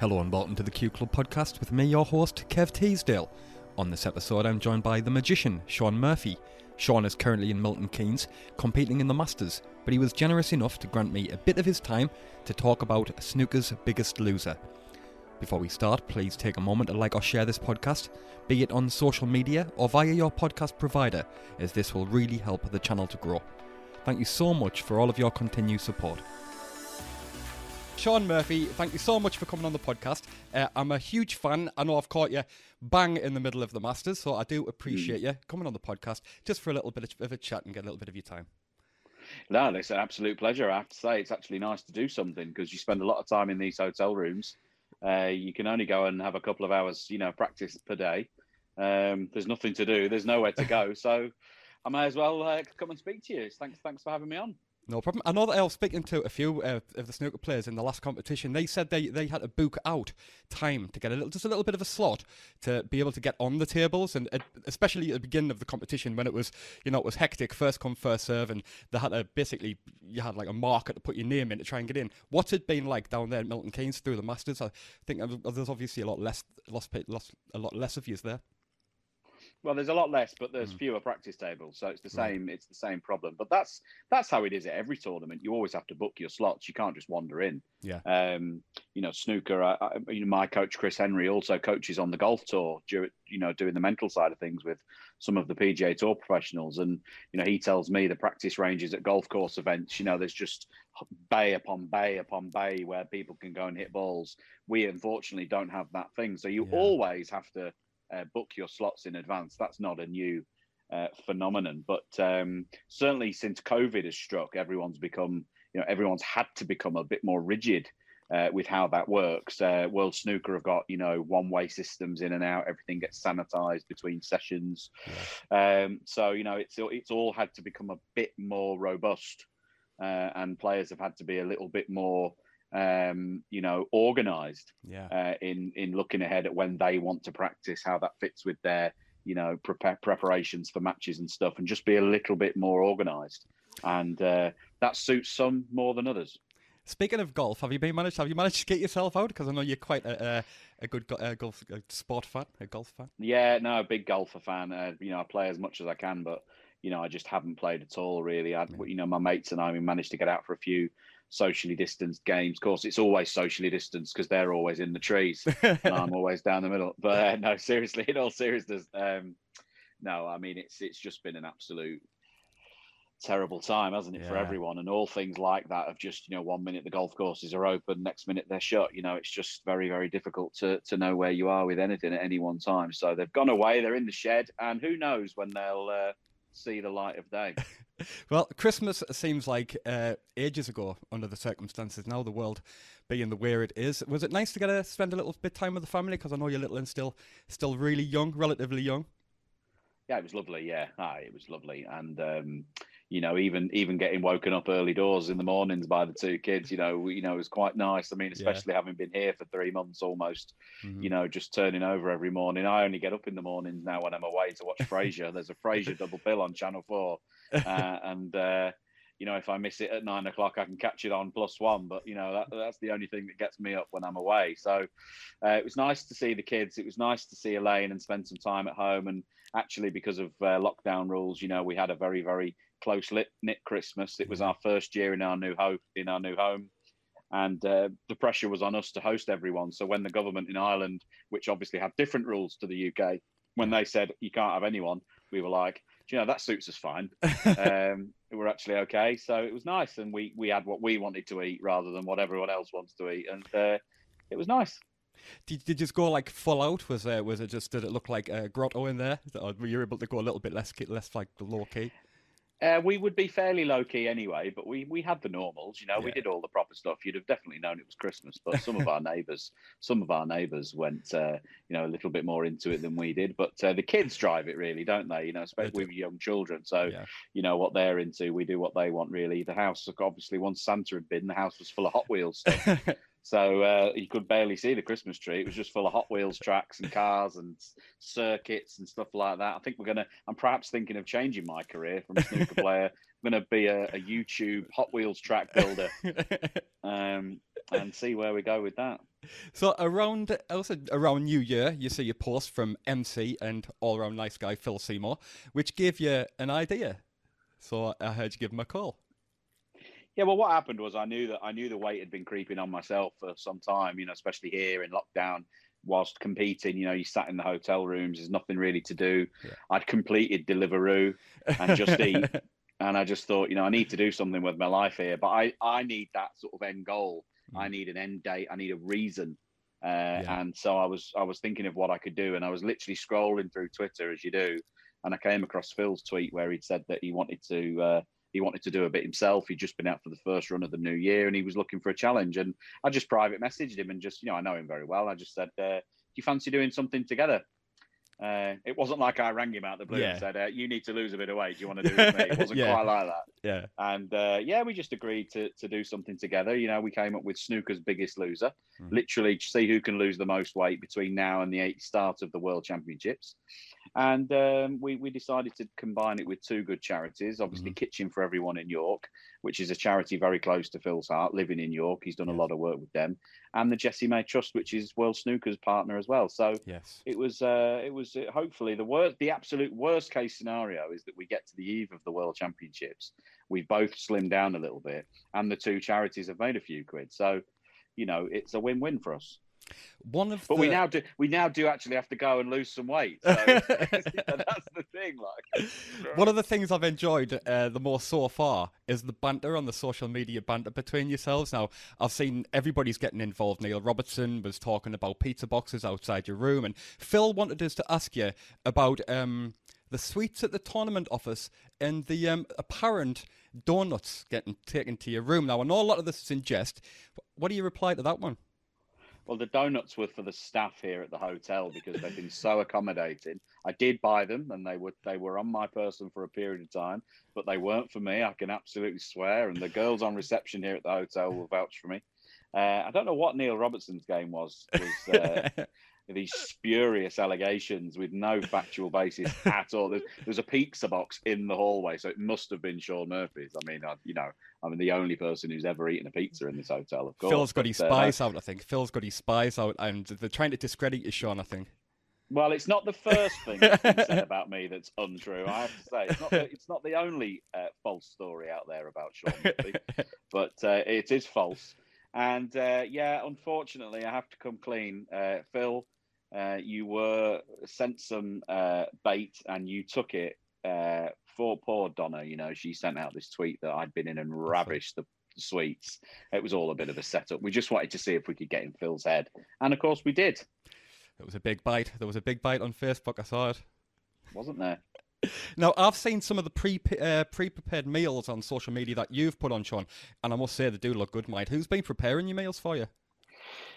Hello and welcome to the Q Club podcast with me, your host, Kev Teasdale. On this episode, I'm joined by the magician, Shaun Murphy. Shaun is currently in Milton Keynes, competing in the Masters, but he was generous enough to grant me a bit of his time to talk about snooker's biggest loser. Before we start, please take a moment to like or share this podcast, be it on social media or via your podcast provider, as this will really help the channel to grow. Thank you so much for all of your continued support. Shaun Murphy, thank you so much for coming on the podcast. Uh, I'm a huge fan. I know I've caught you bang in the middle of the Masters, so I do appreciate you coming on the podcast just for a little bit of a chat and get a little bit of your time. No, it's an absolute pleasure. I have to say, it's actually nice to do something because you spend a lot of time in these hotel rooms. Uh, you can only go and have a couple of hours, you know, practice per day. Um, there's nothing to do. There's nowhere to go. so I may as well uh, come and speak to you. Thanks, thanks for having me on. No problem. I know that I was speaking to a few uh, of the snooker players in the last competition. They said they, they had to book out time to get a little, just a little bit of a slot to be able to get on the tables, and uh, especially at the beginning of the competition when it was, you know, it was hectic, first come first serve, and they had to basically you had like a marker to put your name in to try and get in. What's it been like down there at Milton Keynes through the Masters? I think there's obviously a lot less, lost, lost a lot less of you there. Well, there's a lot less, but there's mm. fewer practice tables, so it's the same. Right. It's the same problem. But that's that's how it is at every tournament. You always have to book your slots. You can't just wander in. Yeah. Um, you know, snooker. I, I, you know, my coach Chris Henry also coaches on the golf tour. You know, doing the mental side of things with some of the PGA Tour professionals, and you know, he tells me the practice ranges at golf course events. You know, there's just bay upon bay upon bay where people can go and hit balls. We unfortunately don't have that thing, so you yeah. always have to uh, book your slots in advance. That's not a new uh, phenomenon, but um, certainly since COVID has struck, everyone's become, you know, everyone's had to become a bit more rigid uh, with how that works. Uh, World Snooker have got, you know, one-way systems in and out. Everything gets sanitized between sessions. Um, so, you know, it's it's all had to become a bit more robust, uh, and players have had to be a little bit more um, you know, organised yeah. uh, in in looking ahead at when they want to practice, how that fits with their you know prepare preparations for matches and stuff, and just be a little bit more organised. And uh, that suits some more than others. Speaking of golf, have you been managed? Have you managed to get yourself out? Because I know you're quite a, a, a good uh, golf a sport fan, a golf fan. Yeah, no, a big golfer fan. Uh, you know, I play as much as I can, but you know, I just haven't played at all. Really, I, you know, my mates and I we managed to get out for a few socially distanced games. Of course, it's always socially distanced because they're always in the trees and I'm always down the middle. But uh, no, seriously, in all seriousness, um, no, I mean it's it's just been an absolute terrible time, hasn't it, yeah. for everyone? And all things like that of just you know one minute the golf courses are open, next minute they're shut. You know, it's just very very difficult to to know where you are with anything at any one time. So they've gone away, they're in the shed, and who knows when they'll. Uh, see the light of day. well, Christmas seems like uh, ages ago under the circumstances. Now the world being the way it is, was it nice to get to spend a little bit time with the family? Because I know you're little and still still really young, relatively young. Yeah, it was lovely. Yeah, ah, it was lovely, and um, you know, even even getting woken up early doors in the mornings by the two kids, you know, you know, it was quite nice. I mean, especially yeah. having been here for three months almost, mm-hmm. you know, just turning over every morning. I only get up in the mornings now when I'm away to watch Frasier. There's a Frasier double bill on Channel Four, uh, and uh, you know, if I miss it at nine o'clock, I can catch it on plus one. But you know, that, that's the only thing that gets me up when I'm away. So uh, it was nice to see the kids. It was nice to see Elaine and spend some time at home. And actually, because of uh, lockdown rules, you know, we had a very, very close knit Christmas. It was our first year in our new home. In our new home, and uh, the pressure was on us to host everyone. So when the government in Ireland, which obviously had different rules to the UK, when they said you can't have anyone, we were like, you know, that suits us fine. um, we're actually okay. So it was nice, and we we had what we wanted to eat rather than what everyone else wants to eat, and uh, it was nice. Did, did you just go like full out? Was there was it just did it look like a grotto in there, or were you able to go a little bit less less like the low key? Uh, we would be fairly low key anyway, but we, we had the normals. You know, yeah. we did all the proper stuff. You'd have definitely known it was Christmas. But some of our neighbours, some of our neighbours went, uh, you know, a little bit more into it than we did. But uh, the kids drive it really, don't they? You know, especially with young children. So, yeah. you know, what they're into, we do what they want. Really, the house obviously once Santa had been, the house was full of Hot Wheels stuff. So uh, you could barely see the Christmas tree. It was just full of Hot Wheels tracks and cars and circuits and stuff like that. I think we're gonna. I'm perhaps thinking of changing my career from a snooker player. I'm gonna be a, a YouTube Hot Wheels track builder, um, and see where we go with that. So around also around New Year, you see a post from MC and all around nice guy Phil Seymour, which gave you an idea. So I heard you give him a call. Yeah, well, what happened was I knew that I knew the weight had been creeping on myself for some time. You know, especially here in lockdown, whilst competing. You know, you sat in the hotel rooms. There's nothing really to do. Yeah. I'd completed Deliveroo and Just Eat, and I just thought, you know, I need to do something with my life here. But I I need that sort of end goal. Mm. I need an end date. I need a reason. Uh, yeah. And so I was I was thinking of what I could do, and I was literally scrolling through Twitter as you do, and I came across Phil's tweet where he'd said that he wanted to. Uh, he wanted to do a bit himself. He'd just been out for the first run of the new year and he was looking for a challenge. And I just private messaged him and just, you know, I know him very well. I just said, uh, Do you fancy doing something together? Uh, it wasn't like I rang him out the blue yeah. and said, uh, "You need to lose a bit of weight. Do you want to do it with me?" It wasn't yeah. quite like that. Yeah. And uh, yeah, we just agreed to to do something together. You know, we came up with snooker's biggest loser. Mm. Literally, see who can lose the most weight between now and the start of the World Championships. And um, we we decided to combine it with two good charities. Obviously, mm. Kitchen for Everyone in York, which is a charity very close to Phil's heart. Living in York, he's done yes. a lot of work with them, and the Jesse May Trust, which is World Snooker's partner as well. So yes, it was uh, it was uh, hopefully the worst, the absolute worst case scenario is that we get to the eve of the World Championships. We've both slimmed down a little bit, and the two charities have made a few quid. So, you know, it's a win-win for us. One of but the... we now do we now do actually have to go and lose some weight. So that's the thing. Like one of the things I've enjoyed uh, the most so far is the banter on the social media banter between yourselves. Now I've seen everybody's getting involved. Neil Robertson was talking about pizza boxes outside your room, and Phil wanted us to ask you about um, the sweets at the tournament office and the um, apparent donuts getting taken to your room. Now I know a lot of this is in jest. What do you reply to that one? Well, the donuts were for the staff here at the hotel because they've been so accommodating. I did buy them, and they were they were on my person for a period of time, but they weren't for me. I can absolutely swear. And the girls on reception here at the hotel will vouch for me. Uh, I don't know what Neil Robertson's game was. was uh, these spurious allegations with no factual basis at all. There's, there's, a pizza box in the hallway, so it must have been Shaun Murphy's. I mean, I, you know, I'm the only person who's ever eaten a pizza in this hotel. Of course, Phil's got his uh, spies uh, out. I think Phil's got his spies out, and they're trying to discredit you, Shaun. I think. Well, it's not the first thing that's been said about me that's untrue. I have to say, it's not the, it's not the only uh, false story out there about Shaun Murphy, but uh, it is false. And uh, yeah, unfortunately, I have to come clean. Uh, Phil uh, you were sent some uh, bait and you took it uh, for poor Donna. You know, she sent out this tweet that I'd been in and ravished the sweets. It was all a bit of a setup. We just wanted to see if we could get in Phil's head, and of course we did. It was a big bite. There was a big bite on Facebook. I saw it. Wasn't there? Now I've seen some of the pre uh, pre prepared meals on social media that you've put on, Shaun, and I must say they do look good, mate. Who's been preparing your meals for you?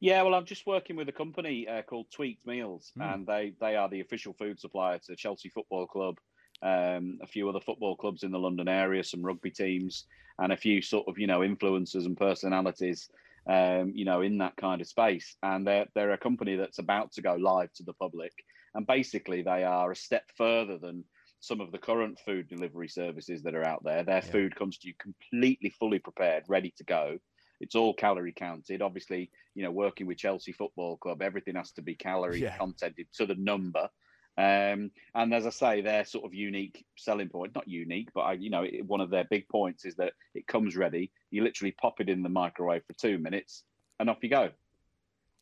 Yeah, well, I'm just working with a company uh, called Tweaked Meals, mm. and they they are the official food supplier to Chelsea Football Club, um, a few other football clubs in the London area, some rugby teams, and a few sort of you know influencers and personalities, um, you know, in that kind of space. And they're they're a company that's about to go live to the public, and basically they are a step further than some of the current food delivery services that are out there. Their yeah. food comes to you completely fully prepared, ready to go it's all calorie counted. Obviously, you know, working with Chelsea Football Club, everything has to be calorie yeah. contented to the number. Um, and as I say, their sort of unique selling point, not unique, but I, you know, it, one of their big points is that it comes ready. You literally pop it in the microwave for two minutes and off you go.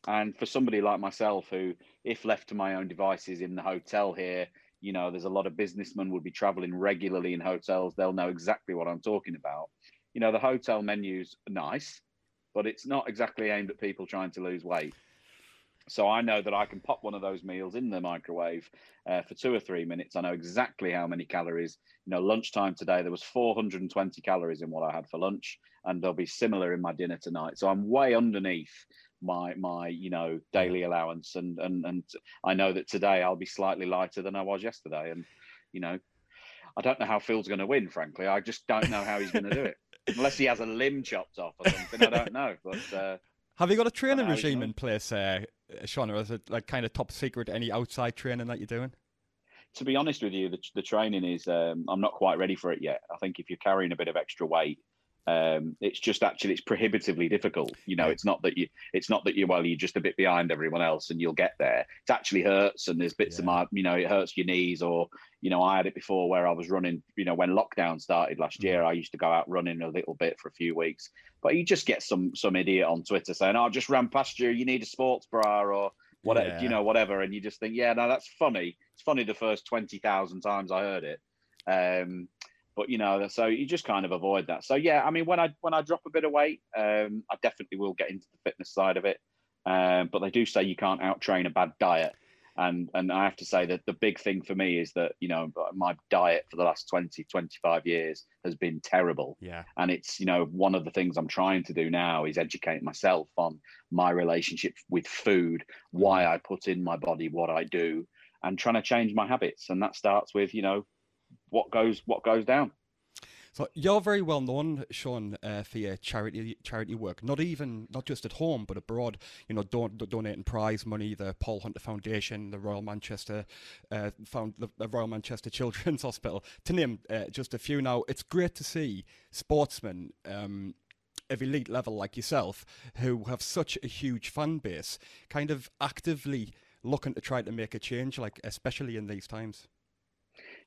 And for somebody like myself, who, if left to my own devices in the hotel here, you know, there's a lot of businessmen would be traveling regularly in hotels. They'll know exactly what I'm talking about. You know, the hotel menus are nice but it's not exactly aimed at people trying to lose weight. So I know that I can pop one of those meals in the microwave uh, for two or three minutes. I know exactly how many calories. You know, lunchtime today there was 420 calories in what I had for lunch, and there'll be similar in my dinner tonight. So I'm way underneath my my you know daily allowance, and and and I know that today I'll be slightly lighter than I was yesterday, and you know, I don't know how Phil's going to win. Frankly, I just don't know how he's going to do it unless he has a limb chopped off or something. I don't know. But uh, have you got a training regime in place, uh, Shaun, or is it like kind of top secret? Any outside training that you're doing? To be honest with you, the, the training is um, I'm not quite ready for it yet. I think if you're carrying a bit of extra weight, Um, it's just actually it's prohibitively difficult. You know, it's not that you it's not that you well you're just a bit behind everyone else and you'll get there. It actually hurts and there's bits yeah. of my you know it hurts your knees or you know I had it before where I was running. You know when lockdown started last year, mm. I used to go out running a little bit for a few weeks, but you just get some some idiot on Twitter saying, "Oh, I just ran past you. You need a sports bra or." Whatever yeah. you know, whatever, and you just think, yeah, no, that's funny. It's funny the first twenty thousand times I heard it, um, but you know, so you just kind of avoid that. So yeah, I mean, when I when I drop a bit of weight, um, I definitely will get into the fitness side of it. Um, but they do say you can't out train a bad diet, and and I have to say that the big thing for me is that you know my diet for the last 20, 25 years has been terrible. Yeah, and it's you know one of the things I'm trying to do now is educate myself on my relationship with food, why I put in my body what I do, and trying to change my habits. And that starts with you know what goes what goes down. So you're very well known, Shaun, uh, for your charity charity work. Not even not just at home, but abroad. You know, don- donating prize money, the Paul Hunter Foundation, the Royal Manchester uh, found the, Royal Manchester Children's Hospital, to name uh, just a few. Now, it's great to see sportsmen. Um, of elite level like yourself, who have such a huge fan base, kind of actively looking to try to make a change, like especially in these times.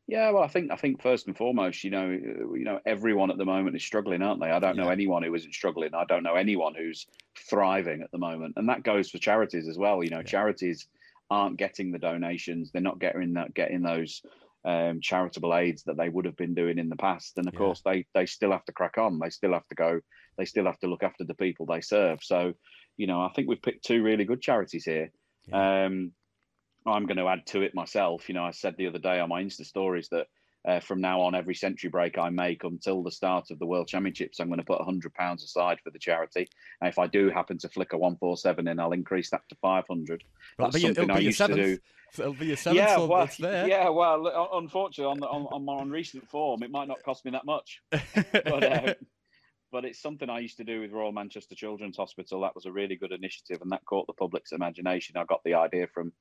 Yeah, well, I think I think first and foremost, you know, you know, everyone at the moment is struggling, aren't they? I don't yeah. know anyone who isn't struggling. I don't know anyone who's thriving at the moment, and that goes for charities as well. You know, yeah. charities aren't getting the donations; they're not getting that getting those um, charitable aids that they would have been doing in the past. And of yeah. course, they they still have to crack on. They still have to go. They still have to look after the people they serve. So, you know, I think we've picked two really good charities here. Um, I'm going to add to it myself. You know, I said the other day on my Insta stories that uh, from now on, every century break I make until the start of the World Championships, I'm going to put £100 aside for the charity. And if I do happen to flick a 147 in, I'll increase that to 500 That's something I used seventh. to do. It'll be a seventh, yeah, well, there. Yeah, well, unfortunately, on, the, on, on, on recent form, it might not cost me that much. but, uh, but it's something I used to do with Royal Manchester Children's Hospital. That was a really good initiative, and that caught the public's imagination. I got the idea from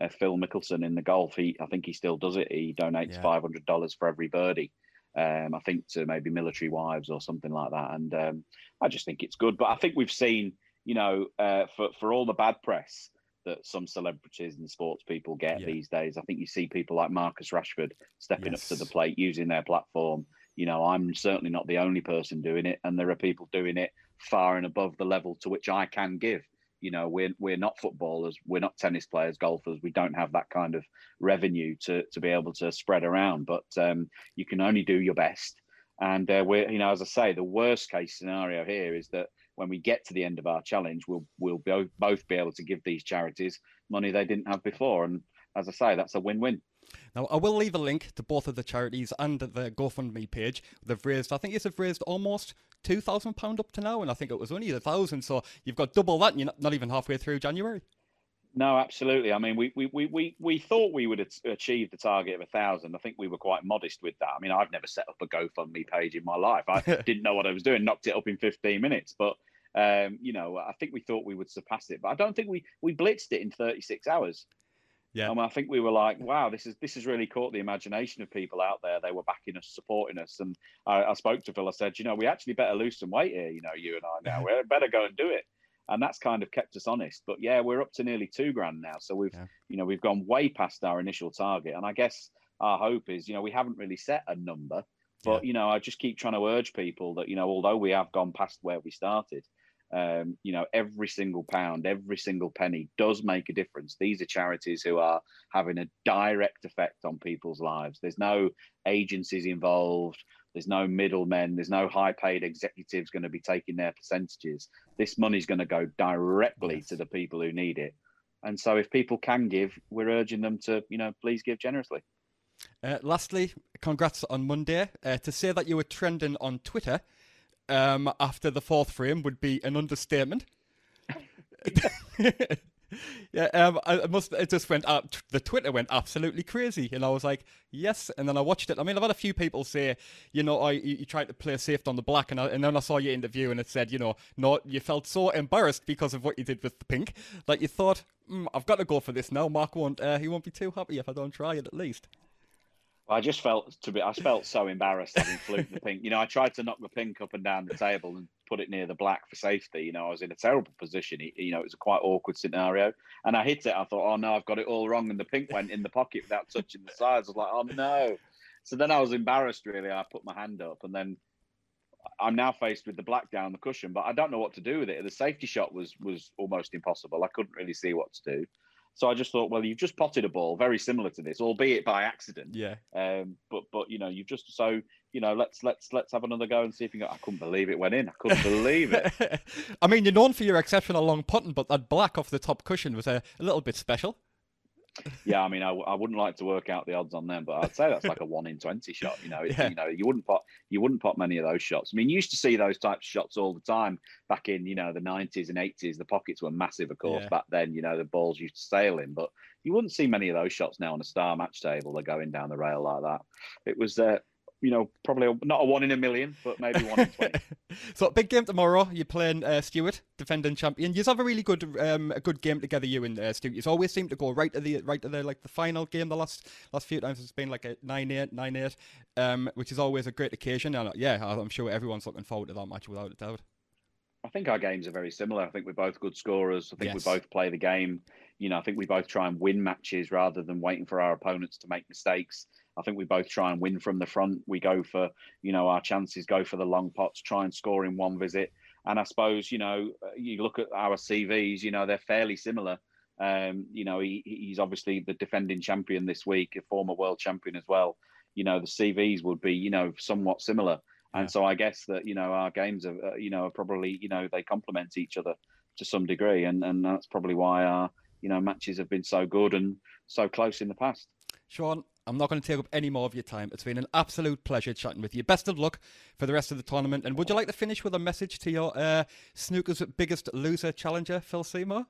uh, Phil Mickelson in the golf. He, I think he still does it. He donates yeah. five hundred dollars for every birdie. Um, I think to maybe military wives or something like that. And um, I just think it's good. But I think we've seen, you know, uh, for for all the bad press that some celebrities and sports people get yeah. these days, I think you see people like Marcus Rashford stepping yes. up to the plate, using their platform. You know, I'm certainly not the only person doing it, and there are people doing it far and above the level to which I can give you know we're we're not footballers we're not tennis players golfers we don't have that kind of revenue to to be able to spread around but um, you can only do your best. And uh, we're you know as i say the worst case scenario here is that when we get to the end of our challenge we'll we'll both be able to give these charities money they didn't have before. And as i say that's a win-win now, I will leave a link to both of the charities and the GoFundMe page. They've raised, I think it's have raised almost two thousand pound up to now, and I think it was only a thousand. So you've got double that, and you're not, not even halfway through January. No, absolutely. I mean, we we we we, we thought we would achieve the target of a thousand. I think we were quite modest with that. I mean, I've never set up a GoFundMe page in my life. I didn't know what I was doing. Knocked it up in 15 minutes, but um, you know, I think we thought we would surpass it. But I don't think we we blitzed it in 36 hours. Yeah, and I think we were like, wow, this is this has really caught the imagination of people out there. They were backing us, supporting us, and I, I spoke to Phil. I said, you know, we actually better lose some weight here. You know, you and I now. we better go and do it and that's kind of kept us honest. But yeah, we're up to nearly two grand now, so we've yeah. you know we've gone way past our initial target, and I guess our hope is you know we haven't really set a number, but yeah. you know I just keep trying to urge people that you know although we have gone past where we started, um, you know, every single pound, every single penny does make a difference. These are charities who are having a direct effect on people's lives. There's no agencies involved. There's no middlemen. There's no high paid executives going to be taking their percentages. This money's going to go directly yes. to the people who need it. And so if people can give, we're urging them to, you know, please give generously. Uh, lastly, congrats on Monday. Uh, to say that you were trending on Twitter um, after the fourth frame would be an understatement. yeah, um, I must. It just went up. The Twitter went absolutely crazy, and I was like, "Yes." And then I watched it. I mean, I've had a few people say, you know, I you, you tried to play safe on the black, and I, and then I saw your interview, and it said, you know, no, you felt so embarrassed because of what you did with the pink that you thought, mm, "I've got to go for this now." Mark won't. Uh, he won't be too happy if I don't try it at least. I just felt to be. I felt so embarrassed having fluked the pink. You know, I tried to knock the pink up and down the table and put it near the black for safety. You know, I was in a terrible position. You know, it was a quite awkward scenario, and I hit it. I thought, oh no, I've got it all wrong, and the pink went in the pocket without touching the sides. I was like, oh no. So then I was embarrassed. Really, I put my hand up, and then I'm now faced with the black down the cushion, but I don't know what to do with it. The safety shot was was almost impossible. I couldn't really see what to do. So I just thought, well, you've just potted a ball very similar to this, albeit by accident. Yeah. Um, but but you know, you've just so you know, let's let's let's have another go and see if you can. I couldn't believe it went in. I couldn't believe it. I mean, you're known for your exceptional long potting, but that black off the top cushion was a, a little bit special yeah, I mean, I, I wouldn't like to work out the odds on them, but I'd say that's like a one in twenty shot. You know, yeah. you know, you wouldn't pot you wouldn't pot many of those shots. I mean, you used to see those types of shots all the time back in you know the nineties and eighties. The pockets were massive, of course, yeah. back then. You know, the balls used to sail in, but you wouldn't see many of those shots now on a star match table. They're going down the rail like that. It was uh, you know, probably not a one in a million, but maybe one in twenty. so big game tomorrow. You're playing uh, Stuart, defending champion. You have a really good, um, a good game together. You and uh, Stuart. You always seem to go right to the right to the like the final game. The last last few times it's been like a 9-8, 9-8, um, which is always a great occasion. And uh, yeah, I'm sure everyone's looking forward to that match without a doubt. I think our games are very similar. I think we're both good scorers. I think yes. we both play the game. You know, I think we both try and win matches rather than waiting for our opponents to make mistakes. I think we both try and win from the front. We go for, you know, our chances, go for the long pots, try and score in one visit. And I suppose, you know, you look at our CVs, you know, they're fairly similar. Um, you know, he, he's obviously the defending champion this week, a former world champion as well. You know, the CVs would be, you know, somewhat similar. And yeah. so I guess that, you know, our games are, uh, you know, are probably, you know, they complement each other to some degree. And, and that's probably why our, you know, matches have been so good and so close in the past. Shaun, I'm not going to take up any more of your time. It's been an absolute pleasure chatting with you. Best of luck for the rest of the tournament. And would you like to finish with a message to your uh, snooker's biggest loser challenger, Phil Seymour?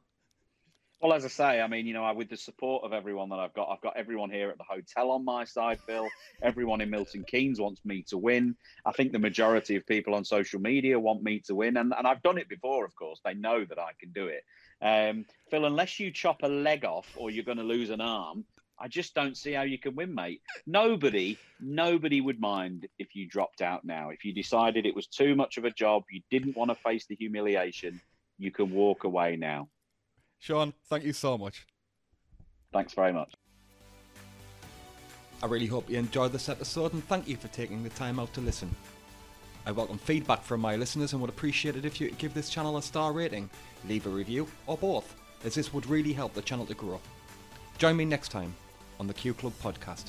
Well, as I say, I mean, you know, I, with the support of everyone that I've got, I've got everyone here at the hotel on my side, Phil. everyone in Milton Keynes wants me to win. I think the majority of people on social media want me to win. And, and I've done it before, of course. They know that I can do it. Um, Phil, unless you chop a leg off or you're going to lose an arm, I just don't see how you can win, mate. Nobody, nobody would mind if you dropped out now. If you decided it was too much of a job, you didn't want to face the humiliation, you can walk away now. Shaun, thank you so much. Thanks very much. I really hope you enjoyed this episode and thank you for taking the time out to listen. I welcome feedback from my listeners and would appreciate it if you could give this channel a star rating, leave a review, or both, as this would really help the channel to grow. Join me next time on the Q Club podcast.